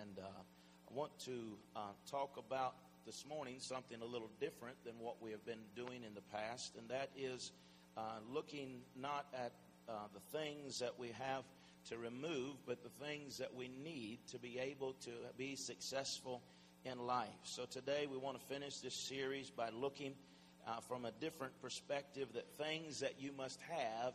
And uh, I want to uh, talk about this morning something a little different than what we have been doing in the past, and that is uh, looking not at uh, the things that we have to remove, but the things that we need to be able to be successful in life. So today we want to finish this series by looking uh, from a different perspective that things that you must have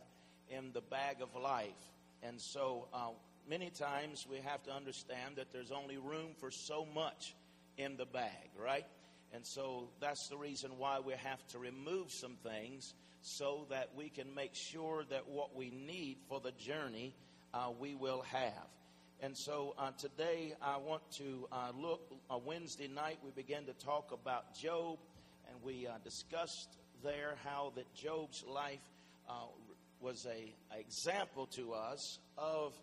in the bag of life. And so uh, many times we have to understand that there's only room for so much in the bag, right? And so that's the reason why we have to remove some things so that we can make sure that what we need for the journey uh, we will have. And so uh, today I want to uh, look. Uh, Wednesday night we began to talk about Job, and we uh, discussed there how that Job's life uh, was a, a, example to us of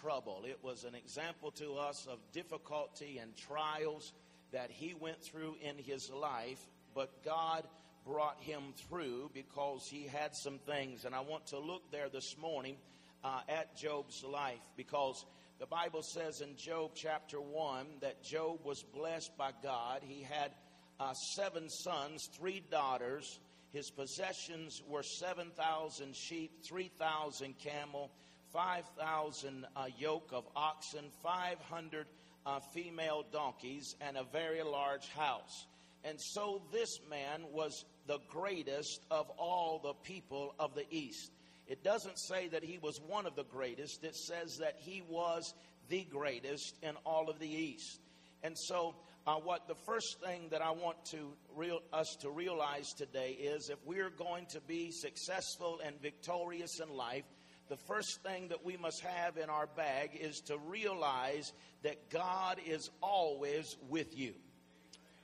trouble. It was an example to us of difficulty and trials that he went through in his life, but God brought him through because he had some things. And I want to look there this morning uh, at Job's life because the Bible says in Job chapter 1 that Job was blessed by God. He had uh, seven sons, three daughters. His possessions were 7,000 sheep, 3,000 camel, 5,000 uh, yoke of oxen, 500 uh, female donkeys, and a very large house. And so this man was the greatest of all the people of the East. It doesn't say that he was one of the greatest, it says that he was the greatest in all of the East. And so, uh, what the first thing that I want to real, us to realize today is if we're going to be successful and victorious in life, the first thing that we must have in our bag is to realize that God is always with you.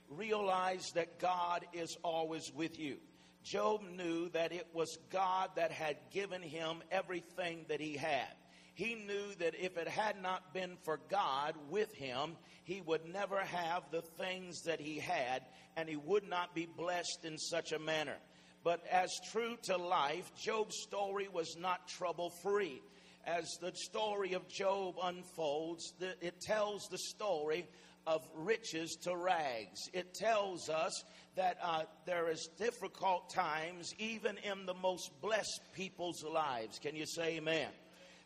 Realize that God is always with you. Job knew that it was God that had given him everything that he had. He knew that if it had not been for God with him, he would never have the things that he had, and he would not be blessed in such a manner. But as true to life, Job's story was not trouble free. As the story of Job unfolds, it tells the story of riches to rags. It tells us that uh, there is difficult times even in the most blessed people's lives. Can you say amen?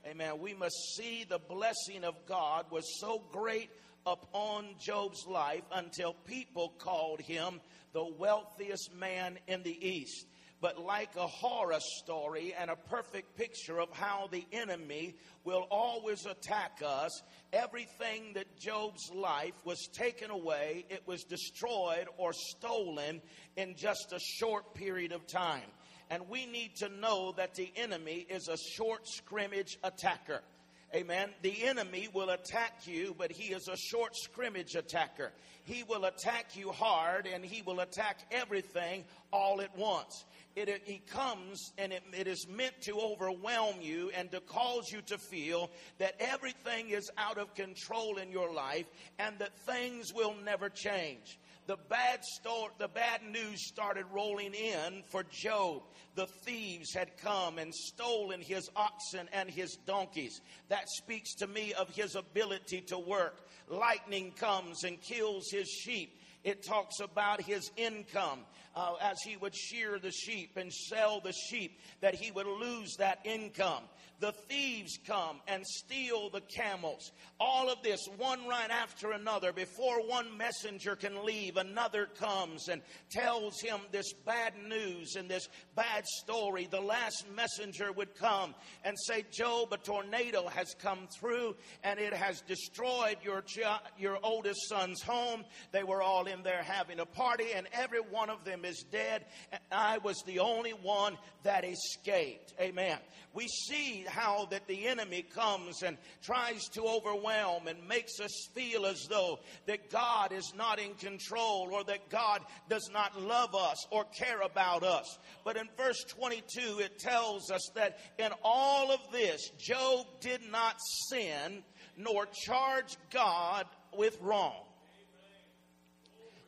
Amen. We must see the blessing of God was so great upon Job's life until people called him the wealthiest man in the East but like a horror story and a perfect picture of how the enemy will always attack us. Everything that Job's life was taken away, it was destroyed or stolen in just a short period of time. And we need to know that the enemy is a short scrimmage attacker. Amen. The enemy will attack you, but he is a short scrimmage attacker. He will attack you hard and he will attack everything all at once it, it, he comes and it, it is meant to overwhelm you and to cause you to feel that everything is out of control in your life and that things will never change. The bad story, the bad news started rolling in for Job. The thieves had come and stolen his oxen and his donkeys. That speaks to me of his ability to work. Lightning comes and kills his sheep it talks about his income uh, as he would shear the sheep and sell the sheep, that he would lose that income. The thieves come and steal the camels. All of this, one right after another. Before one messenger can leave, another comes and tells him this bad news and this bad story. The last messenger would come and say, Job, a tornado has come through and it has destroyed your, your oldest son's home. They were all in there having a party, and every one of them is dead. And I was the only one that escaped. Amen. We see how that the enemy comes and tries to overwhelm and makes us feel as though that God is not in control or that God does not love us or care about us. But in verse 22, it tells us that in all of this, Job did not sin nor charge God with wrong.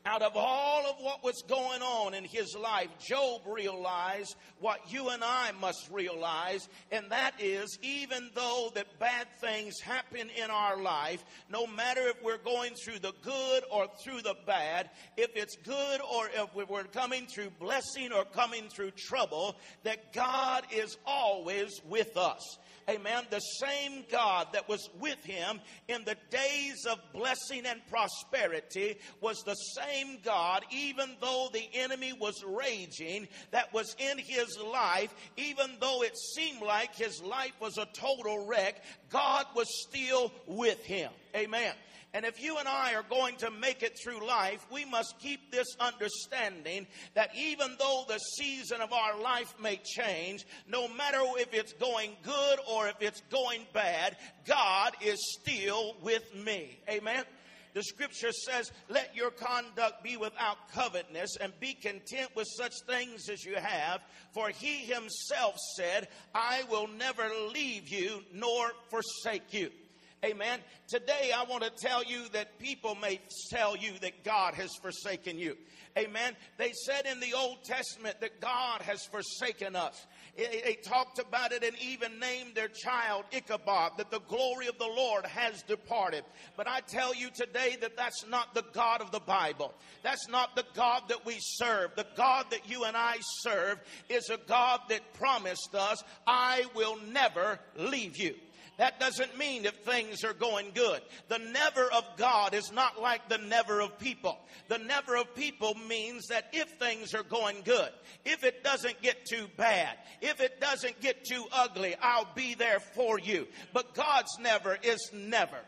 Out of all of what was going on in his life, Job realized what you and I must realize, and that is even though that bad things happen in our life, no matter if we're going through the good or through the bad, if it's good or if we're coming through blessing or coming through trouble, that God is always with us. Amen. The same God that was with him in the days of blessing and prosperity was the same God, even though the enemy was raging, that was in his life, even though it seemed like his life was a total wreck, God was still with him. Amen. And if you and I are going to make it through life, we must keep this understanding that even though the season of our life may change, no matter if it's going good or if it's going bad, God is still with me. Amen. The scripture says, Let your conduct be without covetousness and be content with such things as you have. For he himself said, I will never leave you nor forsake you. Amen. Today, I want to tell you that people may tell you that God has forsaken you. Amen. They said in the Old Testament that God has forsaken us. They talked about it and even named their child Ichabod, that the glory of the Lord has departed. But I tell you today that that's not the God of the Bible. That's not the God that we serve. The God that you and I serve is a God that promised us, I will never leave you. That doesn't mean if things are going good. The never of God is not like the never of people. The never of people means that if things are going good, if it doesn't get too bad, if it doesn't get too ugly, I'll be there for you. But God's never is never.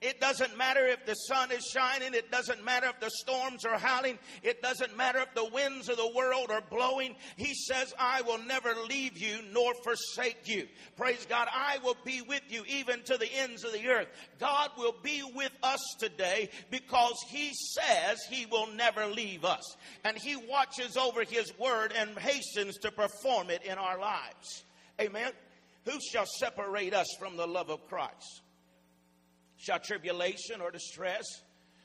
It doesn't matter if the sun is shining. It doesn't matter if the storms are howling. It doesn't matter if the winds of the world are blowing. He says, I will never leave you nor forsake you. Praise God. I will be with you even to the ends of the earth. God will be with us today because He says He will never leave us. And He watches over His word and hastens to perform it in our lives. Amen. Who shall separate us from the love of Christ? Shall tribulation or distress,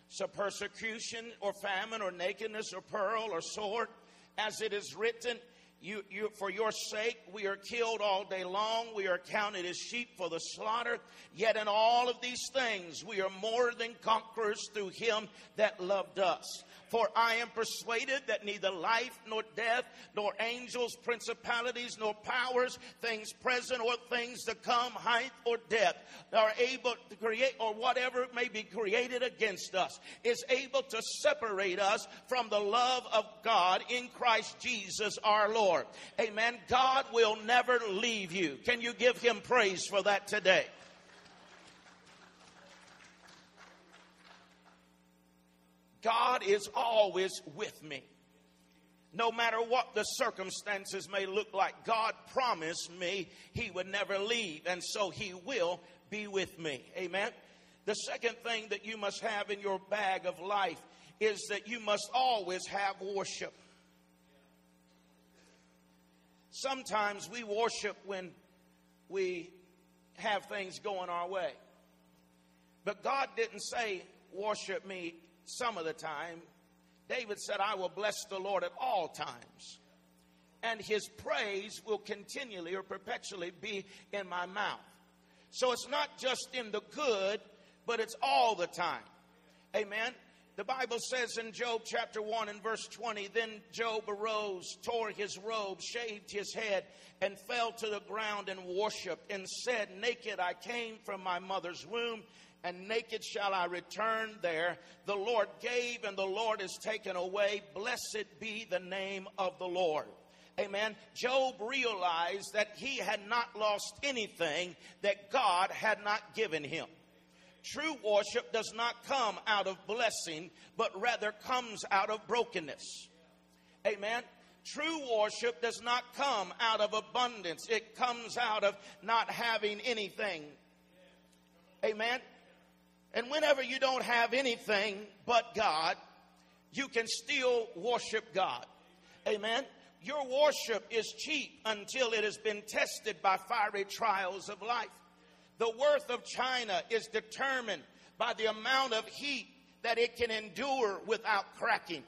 shall persecution or famine or nakedness or peril or sword, as it is written, you, you, for your sake, we are killed all day long. We are counted as sheep for the slaughter. Yet in all of these things, we are more than conquerors through him that loved us. For I am persuaded that neither life nor death, nor angels, principalities, nor powers, things present or things to come, height or depth, are able to create, or whatever may be created against us, is able to separate us from the love of God in Christ Jesus our Lord. Amen. God will never leave you. Can you give him praise for that today? God is always with me. No matter what the circumstances may look like, God promised me He would never leave, and so He will be with me. Amen. The second thing that you must have in your bag of life is that you must always have worship. Sometimes we worship when we have things going our way. But God didn't say, Worship me some of the time, David said, I will bless the Lord at all times, and his praise will continually or perpetually be in my mouth. So it's not just in the good, but it's all the time. Amen. The Bible says in Job chapter 1 and verse 20, then Job arose, tore his robe, shaved his head, and fell to the ground and worshiped, and said, Naked I came from my mother's womb, and naked shall I return there. The Lord gave and the Lord is taken away. Blessed be the name of the Lord. Amen. Job realized that he had not lost anything that God had not given him. True worship does not come out of blessing, but rather comes out of brokenness. Amen. True worship does not come out of abundance, it comes out of not having anything. Amen. And whenever you don't have anything but God, you can still worship God. Amen. Your worship is cheap until it has been tested by fiery trials of life. The worth of China is determined by the amount of heat that it can endure without cracking.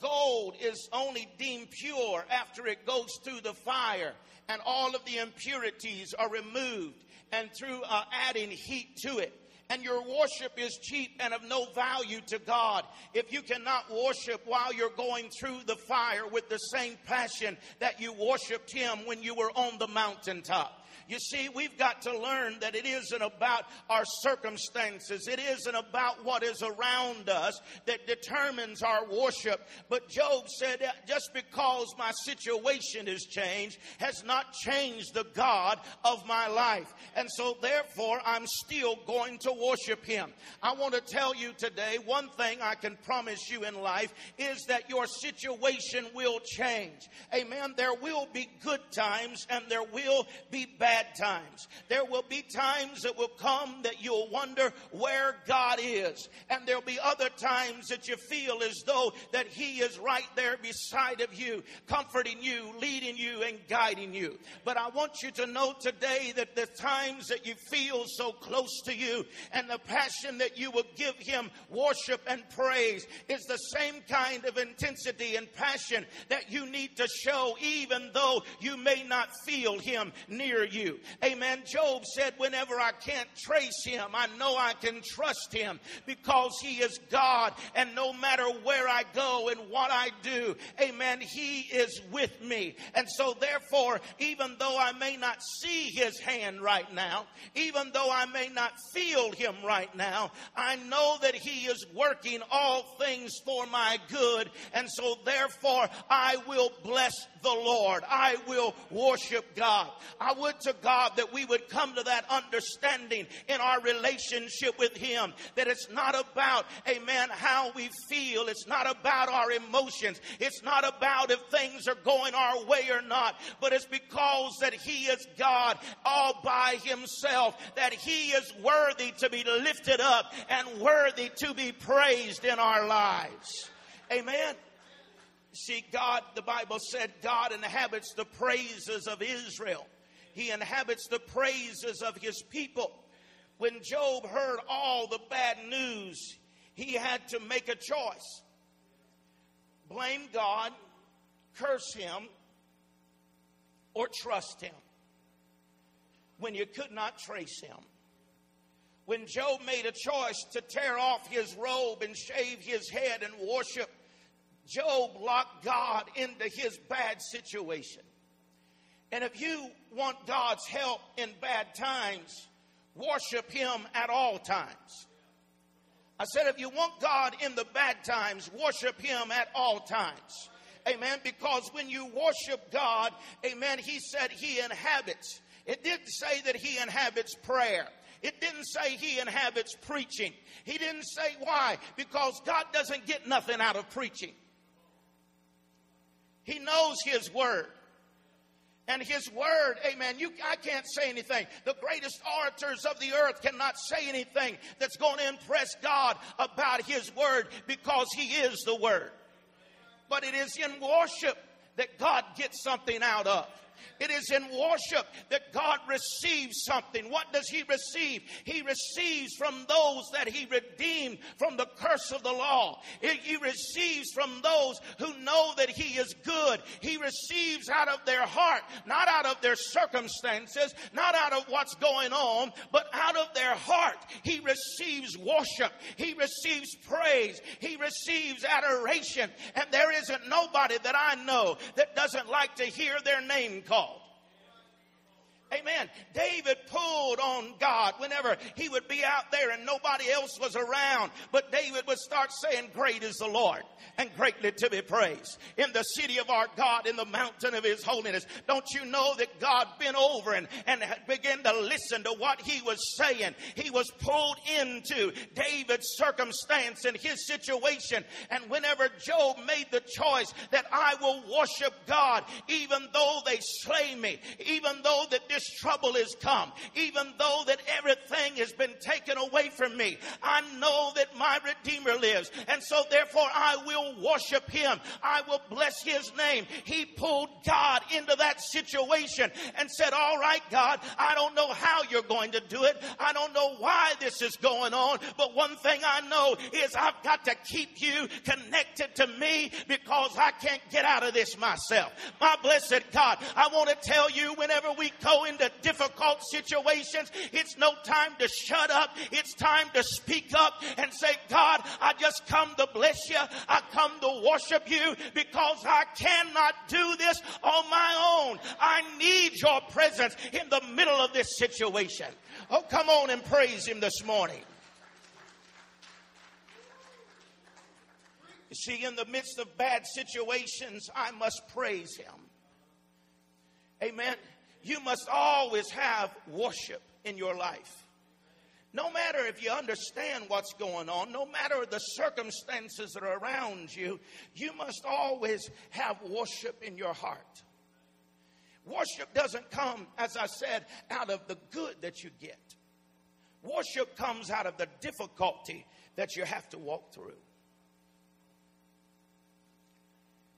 Gold is only deemed pure after it goes through the fire and all of the impurities are removed and through uh, adding heat to it and your worship is cheap and of no value to God if you cannot worship while you're going through the fire with the same passion that you worshiped Him when you were on the mountaintop. You see, we've got to learn that it isn't about our circumstances. It isn't about what is around us that determines our worship. But Job said, just because my situation has changed has not changed the God of my life. And so therefore, I'm still going to worship him. I want to tell you today, one thing I can promise you in life is that your situation will change. Amen. There will be good times and there will be bad bad times. There will be times that will come that you'll wonder where God is. And there'll be other times that you feel as though that He is right there beside of you, comforting you, leading you, and guiding you. But I want you to know today that the times that you feel so close to you and the passion that you will give Him worship and praise is the same kind of intensity and passion that you need to show even though you may not feel Him near you you. Amen. Job said, Whenever I can't trace him, I know I can trust him because he is God. And no matter where I go and what I do, amen, he is with me. And so, therefore, even though I may not see his hand right now, even though I may not feel him right now, I know that he is working all things for my good. And so, therefore, I will bless the Lord. I will worship God. I would to God that we would come to that understanding in our relationship with Him that it's not about, amen, how we feel. It's not about our emotions. It's not about if things are going our way or not, but it's because that He is God all by Himself, that He is worthy to be lifted up and worthy to be praised in our lives. Amen. See, God, the Bible said, God inhabits the praises of Israel. He inhabits the praises of his people. When Job heard all the bad news, he had to make a choice blame God, curse him, or trust him when you could not trace him. When Job made a choice to tear off his robe and shave his head and worship, Job locked God into his bad situation. And if you want God's help in bad times, worship Him at all times. I said, if you want God in the bad times, worship Him at all times. Amen. Because when you worship God, amen, He said He inhabits. It didn't say that He inhabits prayer. It didn't say He inhabits preaching. He didn't say why. Because God doesn't get nothing out of preaching. He knows His Word and his word. Amen. You i can't say anything. The greatest orators of the earth cannot say anything that's going to impress god about his word because he is the word. But it is in worship that god gets something out of it is in worship that God receives something. What does He receive? He receives from those that He redeemed from the curse of the law. He receives from those who know that He is good. He receives out of their heart, not out of their circumstances, not out of what's going on, but out of their heart. He receives worship. He receives praise. He receives adoration. And there isn't nobody that I know that doesn't like to hear their name called. Amen. David pulled on God whenever he would be out there and nobody else was around. But David would start saying, Great is the Lord and greatly to be praised. In the city of our God, in the mountain of his holiness. Don't you know that God bent over and, and began to listen to what he was saying? He was pulled into David's circumstance and his situation. And whenever Job made the choice that I will worship God, even though they slay me, even though that this trouble has come, even though that everything has been taken away from me, I know that my Redeemer lives. And so therefore I will worship him. I will bless his name. He pulled God into that situation and said, all right, God, I don't know how you're going to do it. I don't know why this is going on, but one thing I know is I've got to keep you connected to me because I can't get out of this myself. My blessed God, I want to tell you whenever we go into difficult situations, it's no time to shut up. It's time to speak up and say, God, I just come to bless you. I come to worship you because I cannot do this on my own. I need your presence in the middle of this situation. Oh, come on and praise him this morning. You see, in the midst of bad situations, I must praise Him. Amen. You must always have worship in your life. No matter if you understand what's going on, no matter the circumstances that are around you, you must always have worship in your heart. Worship doesn't come, as I said, out of the good that you get. Worship comes out of the difficulty that you have to walk through.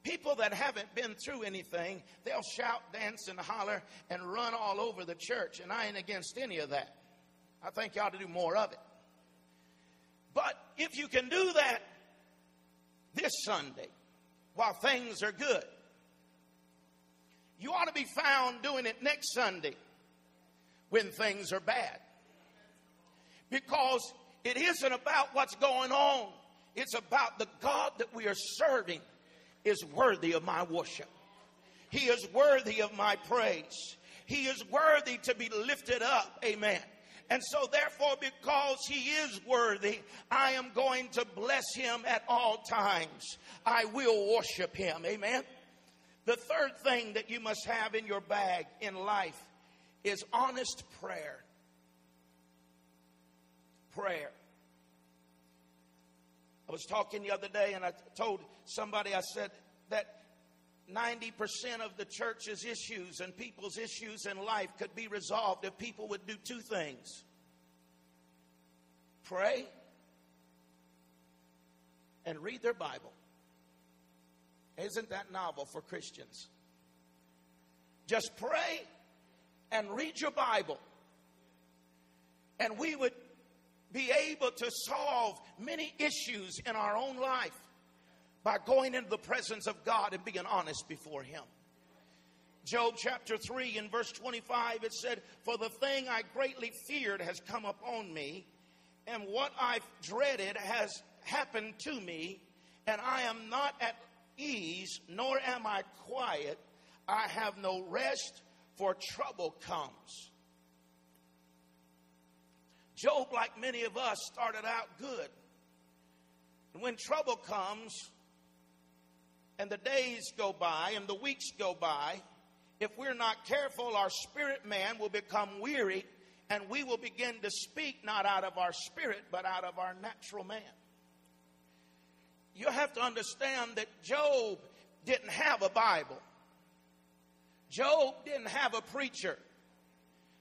People that haven't been through anything, they'll shout, dance, and holler and run all over the church. And I ain't against any of that. I think you ought to do more of it. But if you can do that this Sunday while things are good, you ought to be found doing it next Sunday when things are bad. Because it isn't about what's going on, it's about the God that we are serving is worthy of my worship. He is worthy of my praise. He is worthy to be lifted up. Amen. And so, therefore, because he is worthy, I am going to bless him at all times. I will worship him. Amen. The third thing that you must have in your bag in life is honest prayer. Prayer. I was talking the other day and I told somebody, I said that 90% of the church's issues and people's issues in life could be resolved if people would do two things pray and read their Bible. Isn't that novel for Christians? Just pray and read your Bible. And we would be able to solve many issues in our own life by going into the presence of God and being honest before Him. Job chapter 3 in verse 25, it said, For the thing I greatly feared has come upon me, and what I've dreaded has happened to me, and I am not at ease, nor am I quiet. I have no rest, for trouble comes. Job, like many of us, started out good. And when trouble comes, and the days go by, and the weeks go by, if we're not careful, our spirit man will become weary, and we will begin to speak not out of our spirit, but out of our natural man. You have to understand that Job didn't have a Bible. Job didn't have a preacher.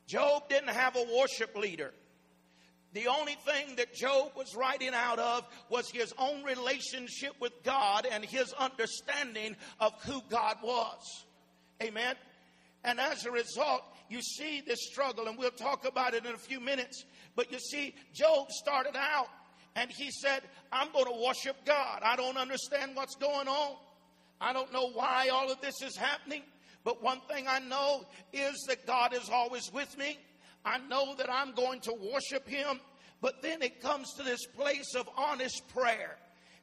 Job didn't have a worship leader. The only thing that Job was writing out of was his own relationship with God and his understanding of who God was. Amen. And as a result, you see this struggle, and we'll talk about it in a few minutes. But you see, Job started out and he said, I'm going to worship God. I don't understand what's going on. I don't know why all of this is happening. But one thing I know is that God is always with me. I know that I'm going to worship Him. But then it comes to this place of honest prayer.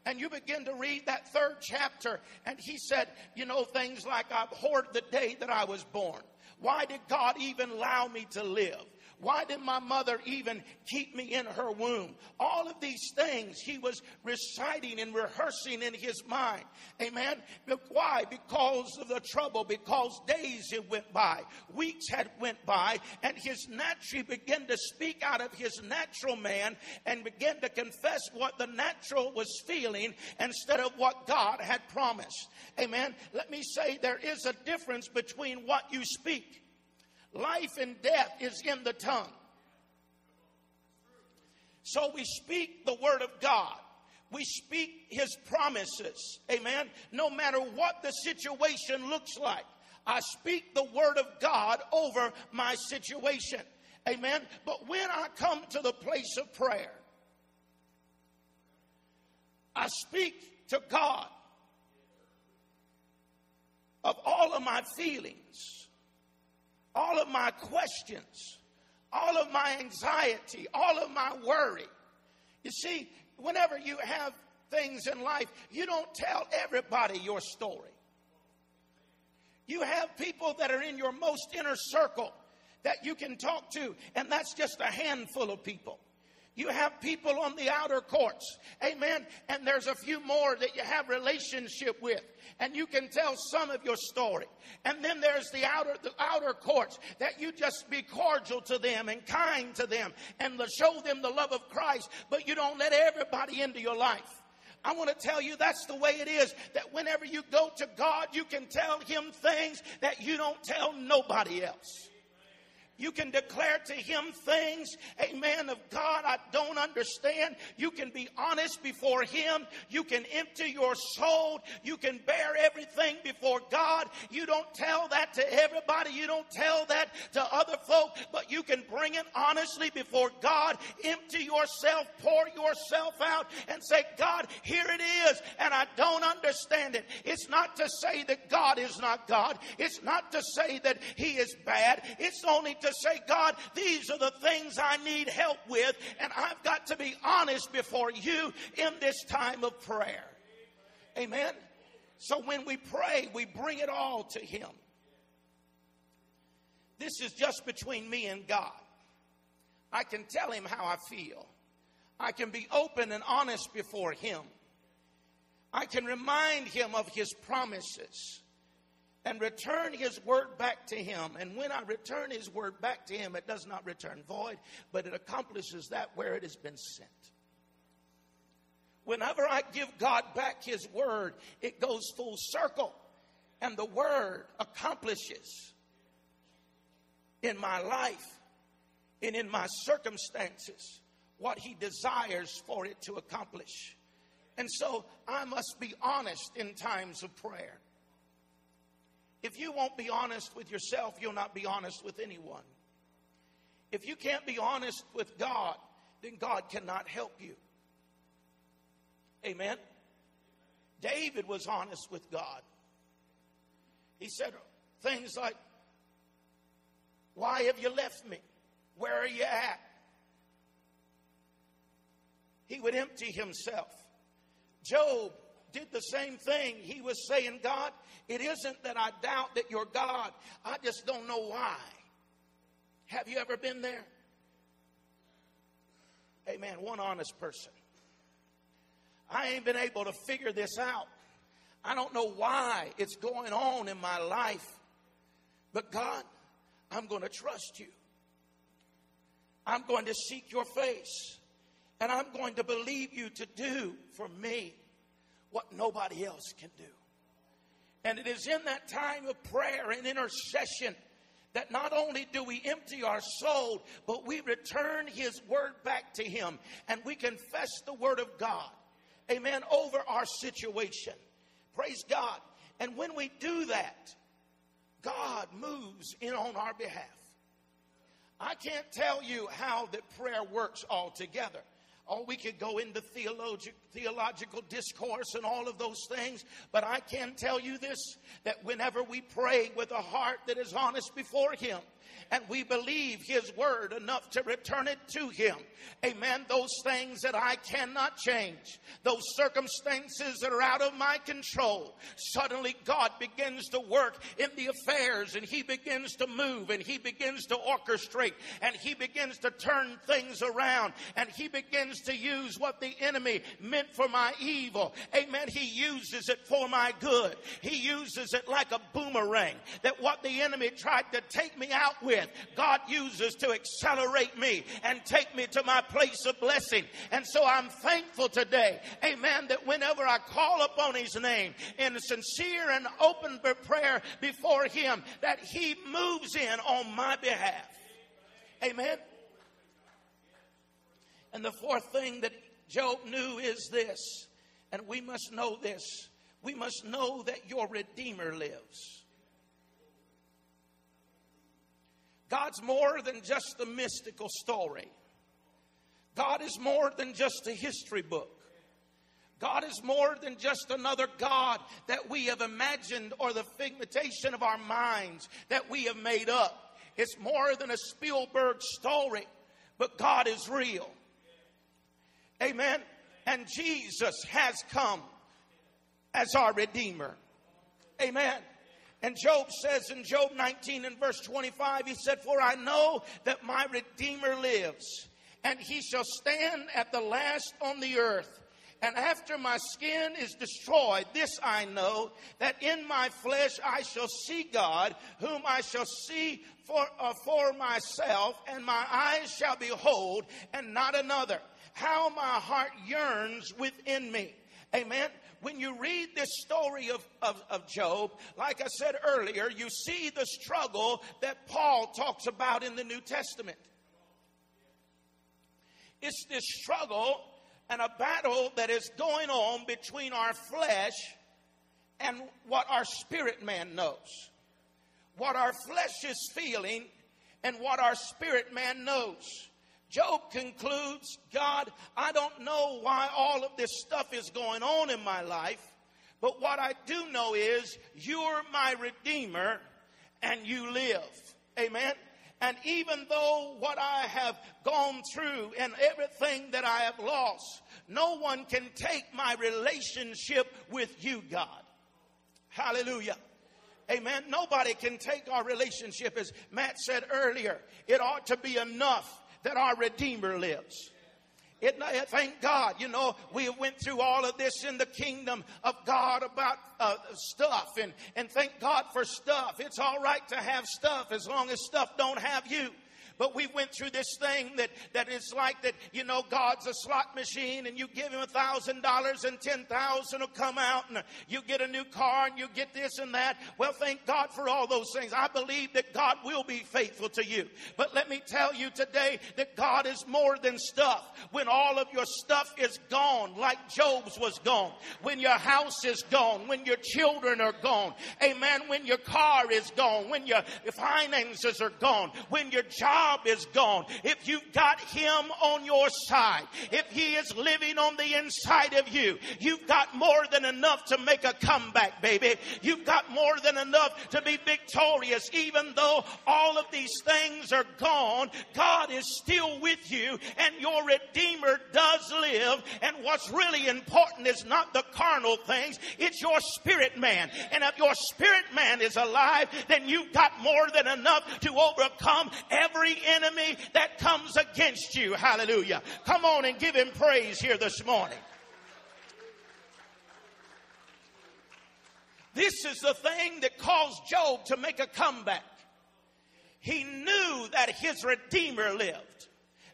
And you begin to read that third chapter, and he said, You know, things like, I abhorred the day that I was born. Why did God even allow me to live? Why did my mother even keep me in her womb? All of these things he was reciting and rehearsing in his mind. Amen. Why? Because of the trouble, because days had went by, weeks had went by, and his natural began to speak out of his natural man and began to confess what the natural was feeling instead of what God had promised. Amen. Let me say there is a difference between what you speak Life and death is in the tongue. So we speak the word of God. We speak his promises. Amen. No matter what the situation looks like, I speak the word of God over my situation. Amen. But when I come to the place of prayer, I speak to God of all of my feelings, all of my questions, all of my anxiety, all of my worry. You see, whenever you have things in life, you don't tell everybody your story. You have people that are in your most inner circle that you can talk to, and that's just a handful of people. You have people on the outer courts. Amen. And there's a few more that you have relationship with. And you can tell some of your story. And then there's the outer, the outer courts that you just be cordial to them and kind to them and show them the love of Christ, but you don't let everybody into your life. I want to tell you that's the way it is. That whenever you go to God, you can tell Him things that you don't tell nobody else. You can declare to him things, amen, of God I don't understand. You can be honest before him. You can empty your soul. You can bear everything before God. You don't tell that to everybody. You don't tell that to other folk, but you can bring it honestly before God. Empty yourself, pour yourself out, and say, God, here it is, and I don't understand it. It's not to say that God is not God. It's not to say that he is bad. It's only to say, God, these are the things I need help with, and I've got to be honest before you in this time of prayer. Amen. So when we pray, we bring it all to Him. This is just between me and God. I can tell Him how I feel. I can be open and honest before Him. I can remind Him of His promises and return his word back to him. And when I return his word back to him, it does not return void, but it accomplishes that where it has been sent. Whenever I give God back his word, it goes full circle, and the word accomplishes in my life and in my circumstances what he desires for it to accomplish. And so I must be honest in times of prayer. If you won't be honest with yourself, you'll not be honest with anyone. If you can't be honest with God, then God cannot help you. Amen. David was honest with God. He said things like, Why have you left me? Where are you at? He would empty himself. Job did the same thing. He was saying, God, it isn't that I doubt that you're God, I just don't know why. Have you ever been there? Hey Amen. One honest person. I ain't been able to figure this out. I don't know why it's going on in my life. But God, I'm going to trust you. I'm going to seek your face. And I'm going to believe you to do for me what nobody else can do. And it is in that time of prayer and intercession that not only do we empty our soul, but we return His word back to Him and we confess the word of God. Amen. Over our situation. Praise God. And when we do that, God moves in on our behalf. I can't tell you how that prayer works altogether. Oh, we could go into theologic, theological discourse and all of those things, but I can tell you this that whenever we pray with a heart that is honest before Him, and we believe His word enough to return it to Him. Amen. Those things that I cannot change, those circumstances that are out of my control, suddenly God begins to work in the affairs and He begins to move and He begins to orchestrate and He begins to turn things around and He begins to use what the enemy meant for my evil. Amen. He uses it for my good. He uses it like a boomerang that what the enemy tried to take me out with, God uses to accelerate me and take me to my place of blessing. And so I'm thankful today, amen, that whenever I call upon His name in sincere and open prayer before Him, that He moves in on my behalf. Amen. And the fourth thing that Job knew is this, and we must know this. We must know that your Redeemer lives. God's more than just a mystical story. God is more than just a history book. God is more than just another God that we have imagined or the figmentation of our minds that we have made up. It's more than a Spielberg story, but God is real. Amen. And Jesus has come as our Redeemer. Amen. And Job says in Job 19 and verse 25, he said, For I know that my Redeemer lives, and he shall stand at the last on the earth. And after my skin is destroyed, this I know, that in my flesh I shall see God, whom I shall see for, uh, for myself, and my eyes shall behold, and not another how my heart yearns within me. Amen. When you read this story of, of, of, Job, like I said earlier, you see the struggle that Paul talks about in the New Testament. It's this struggle and a battle that is going on between our flesh and what our spirit man knows. What our flesh is feeling and what our spirit man knows. Job concludes, God, I don't know why all of this stuff is going on in my life, but what I do know is you're my Redeemer and you live. Amen. And even though what I have gone through and everything that I have lost, no one can take my relationship with you, God. Hallelujah. Amen. Nobody can take our relationship, as Matt said earlier. It ought to be enough that our Redeemer lives. It, thank God, you know, we went through all of this in the kingdom of God about uh, stuff, and and thank God for stuff. It's all right to have stuff as long as stuff don't have you. But we went through this thing that, that it's like that, you know, God's a slot machine and you give him a thousand dollars and ten thousand will come out and you get a new car and you get this and that. Well, thank God for all those things. I believe that God will be faithful to you. But let me tell you today that God is more than stuff. When all of your stuff is gone, like Job's was gone, when your house is gone, when your children are gone, amen, when your car is gone, when your finances are gone, when your job job is gone, if you've got Him on your side, if He is living on the inside of you, you've got more than enough to make a comeback, baby. You've got more than enough to be victorious. Even though all of these things are gone, God is still with you and your Redeemer does live. And what's really important is not the carnal things, it's your spirit man. And if your spirit man is alive, then you've got more than enough to overcome every enemy that comes against you. Hallelujah. Come on and give him praise here this morning. This is the thing that caused Job to make a comeback. He knew that his Redeemer lived.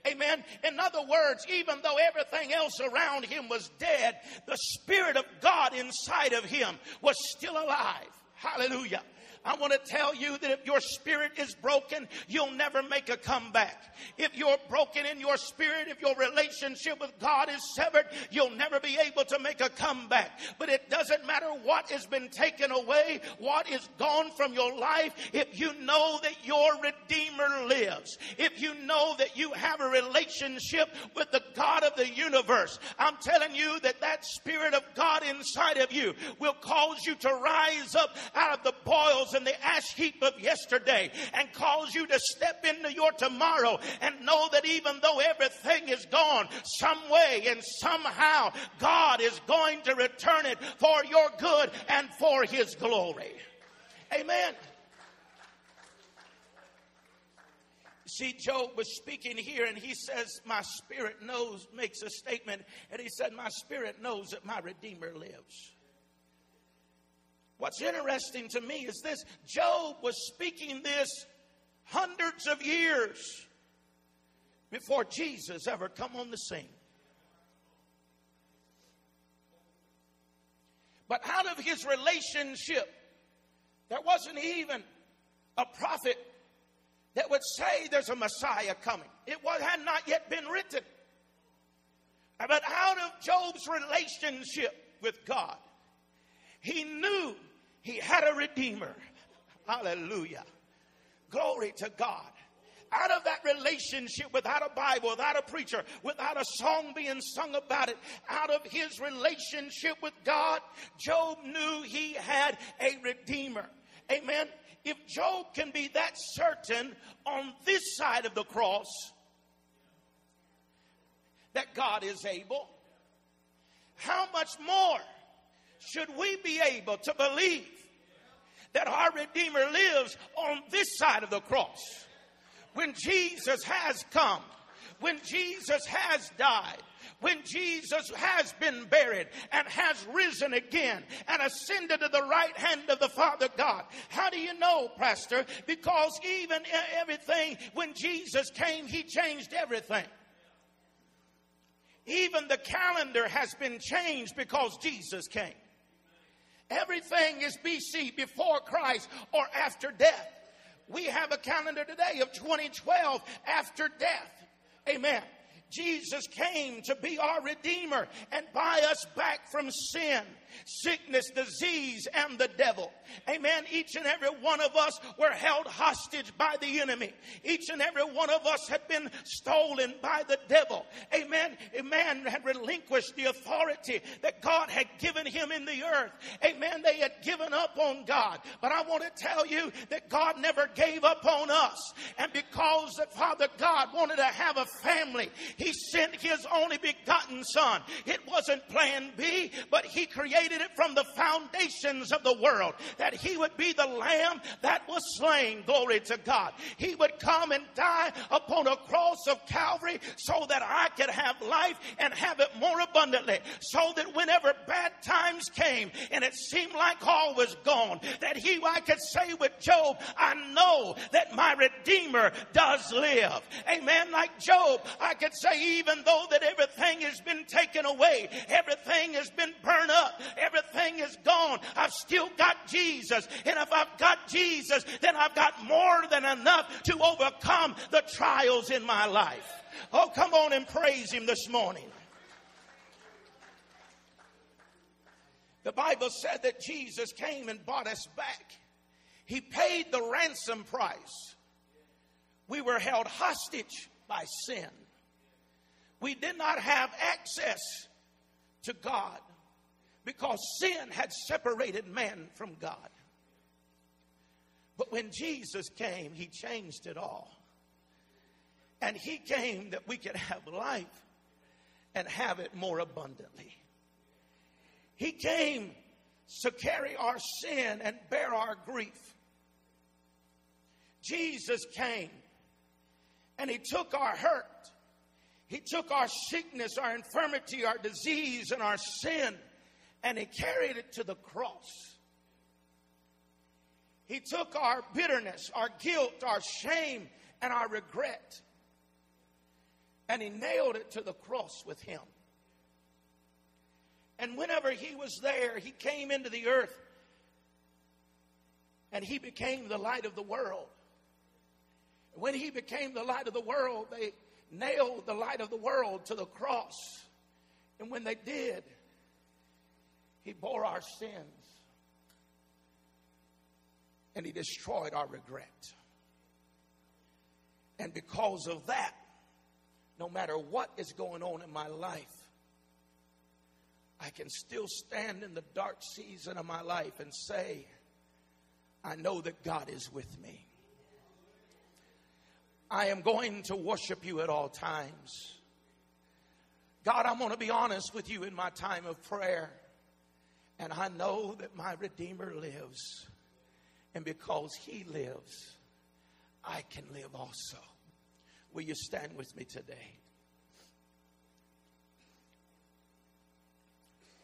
Amen. In other words, even though everything else around him was dead, the Spirit of God inside of him was still alive. Hallelujah. I want to tell you that if your spirit is broken, you'll never make a comeback. If you're broken in your spirit, if your relationship with God is severed, you'll never be able to make a comeback. But it doesn't matter what has been taken away, what is gone from your life, if you know that your Redeemer lives, if you know that you have a relationship with the God of the universe, I'm telling you that that Spirit of God inside of you will cause you to rise up out of the boils and the ash heap of yesterday and cause you to step into your tomorrow and know that even though everything is gone, some way and somehow God is going to return it for your good and for his glory. Amen. See, Job was speaking here and he says, My spirit knows, makes a statement, and he said, My spirit knows that my Redeemer lives. What's interesting to me is this Job was speaking this hundreds of years before Jesus ever come on the scene. But out of his relationship, there wasn't even a prophet that would say there's a Messiah coming. It was, had not yet been written. But out of Job's relationship with God, he knew he had a Redeemer. Hallelujah. Glory to God. Out of that relationship, without a Bible, without a preacher, without a song being sung about it, out of his relationship with God, Job knew he had a Redeemer. Amen. If Job can be that certain on this side of the cross that God is able, how much more should we be able to believe that our Redeemer lives on this side of the cross? When Jesus has come, when Jesus has died, when Jesus has been buried and has risen again and ascended to the right hand of the Father God. How do you know, Pastor? Because even everything, when Jesus came, he changed everything. Even the calendar has been changed because Jesus came. Everything is BC, before Christ or after death. We have a calendar today of 2012 after death. Amen. Jesus came to be our Redeemer and buy us back from sin sickness, disease, and the devil. Amen. Each and every one of us were held hostage by the enemy. Each and every one of us had been stolen by the devil. Amen. A man had relinquished the authority that God had given him in the earth. Amen. They had given up on God. But I want to tell you that God never gave up on us. And because that Father God wanted to have a family, He sent His only begotten Son. It wasn't plan B, but He created created it from the foundations of the world that he would be the lamb that was slain. Glory to God. He would come and die upon a cross of Calvary so that I could have life and have it more abundantly. So that whenever bad times came and it seemed like all was gone, that he, I could say with Job, I know that my Redeemer does live. Amen. Like Job, I could say, even though that everything has been taken away, everything has been burned up, everything is gone. I've still got Jesus. And if I've got Jesus, then I've got more than enough to overcome the trials in my life. Oh, come on and praise Him this morning. The Bible said that Jesus came and bought us back. He paid the ransom price. We were held hostage by sin. We did not have access to God because sin had separated man from God. But when Jesus came, he changed it all. And he came that we could have life and have it more abundantly. He came to carry our sin and bear our grief. Jesus came and he took our hurt. He took our sickness, our infirmity, our disease, and our sin and he carried it to the cross. He took our bitterness, our guilt, our shame, and our regret, and he nailed it to the cross with him. And whenever he was there, he came into the earth and he became the light of the world. When he became the light of the world, they nailed the light of the world to the cross. And when they did, he bore our sins and He destroyed our regret. And because of that, no matter what is going on in my life, I can still stand in the dark season of my life and say, I know that God is with me. I am going to worship you at all times. God, I'm going to be honest with you in my time of prayer. And I know that my Redeemer lives. And because he lives, I can live also. Will you stand with me today?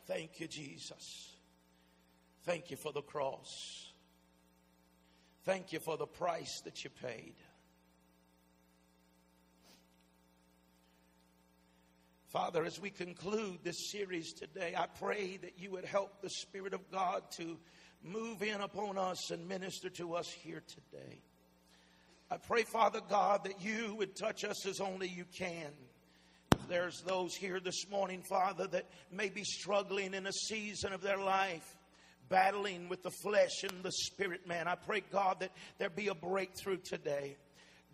Thank you, Jesus. Thank you for the cross. Thank you for the price that you paid. Father, as we conclude this series today, I pray that you would help the Spirit of God to move in upon us and minister to us here today. I pray, Father God, that you would touch us as only you can. If there's those here this morning, Father, that may be struggling in a season of their life, battling with the flesh and the spirit, man, I pray, God, that there be a breakthrough today.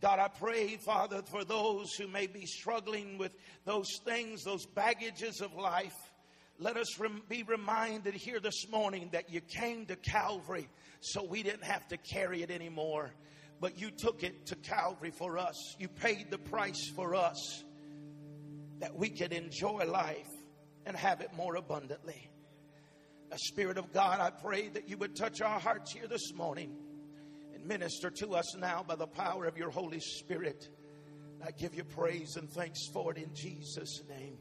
God, I pray, Father, for those who may be struggling with those things, those baggages of life. Let us rem- be reminded here this morning that you came to Calvary so we didn't have to carry it anymore. But you took it to Calvary for us. You paid the price for us that we could enjoy life and have it more abundantly. The Spirit of God, I pray that you would touch our hearts here this morning minister to us now by the power of your Holy Spirit. I give you praise and thanks for it in Jesus' name.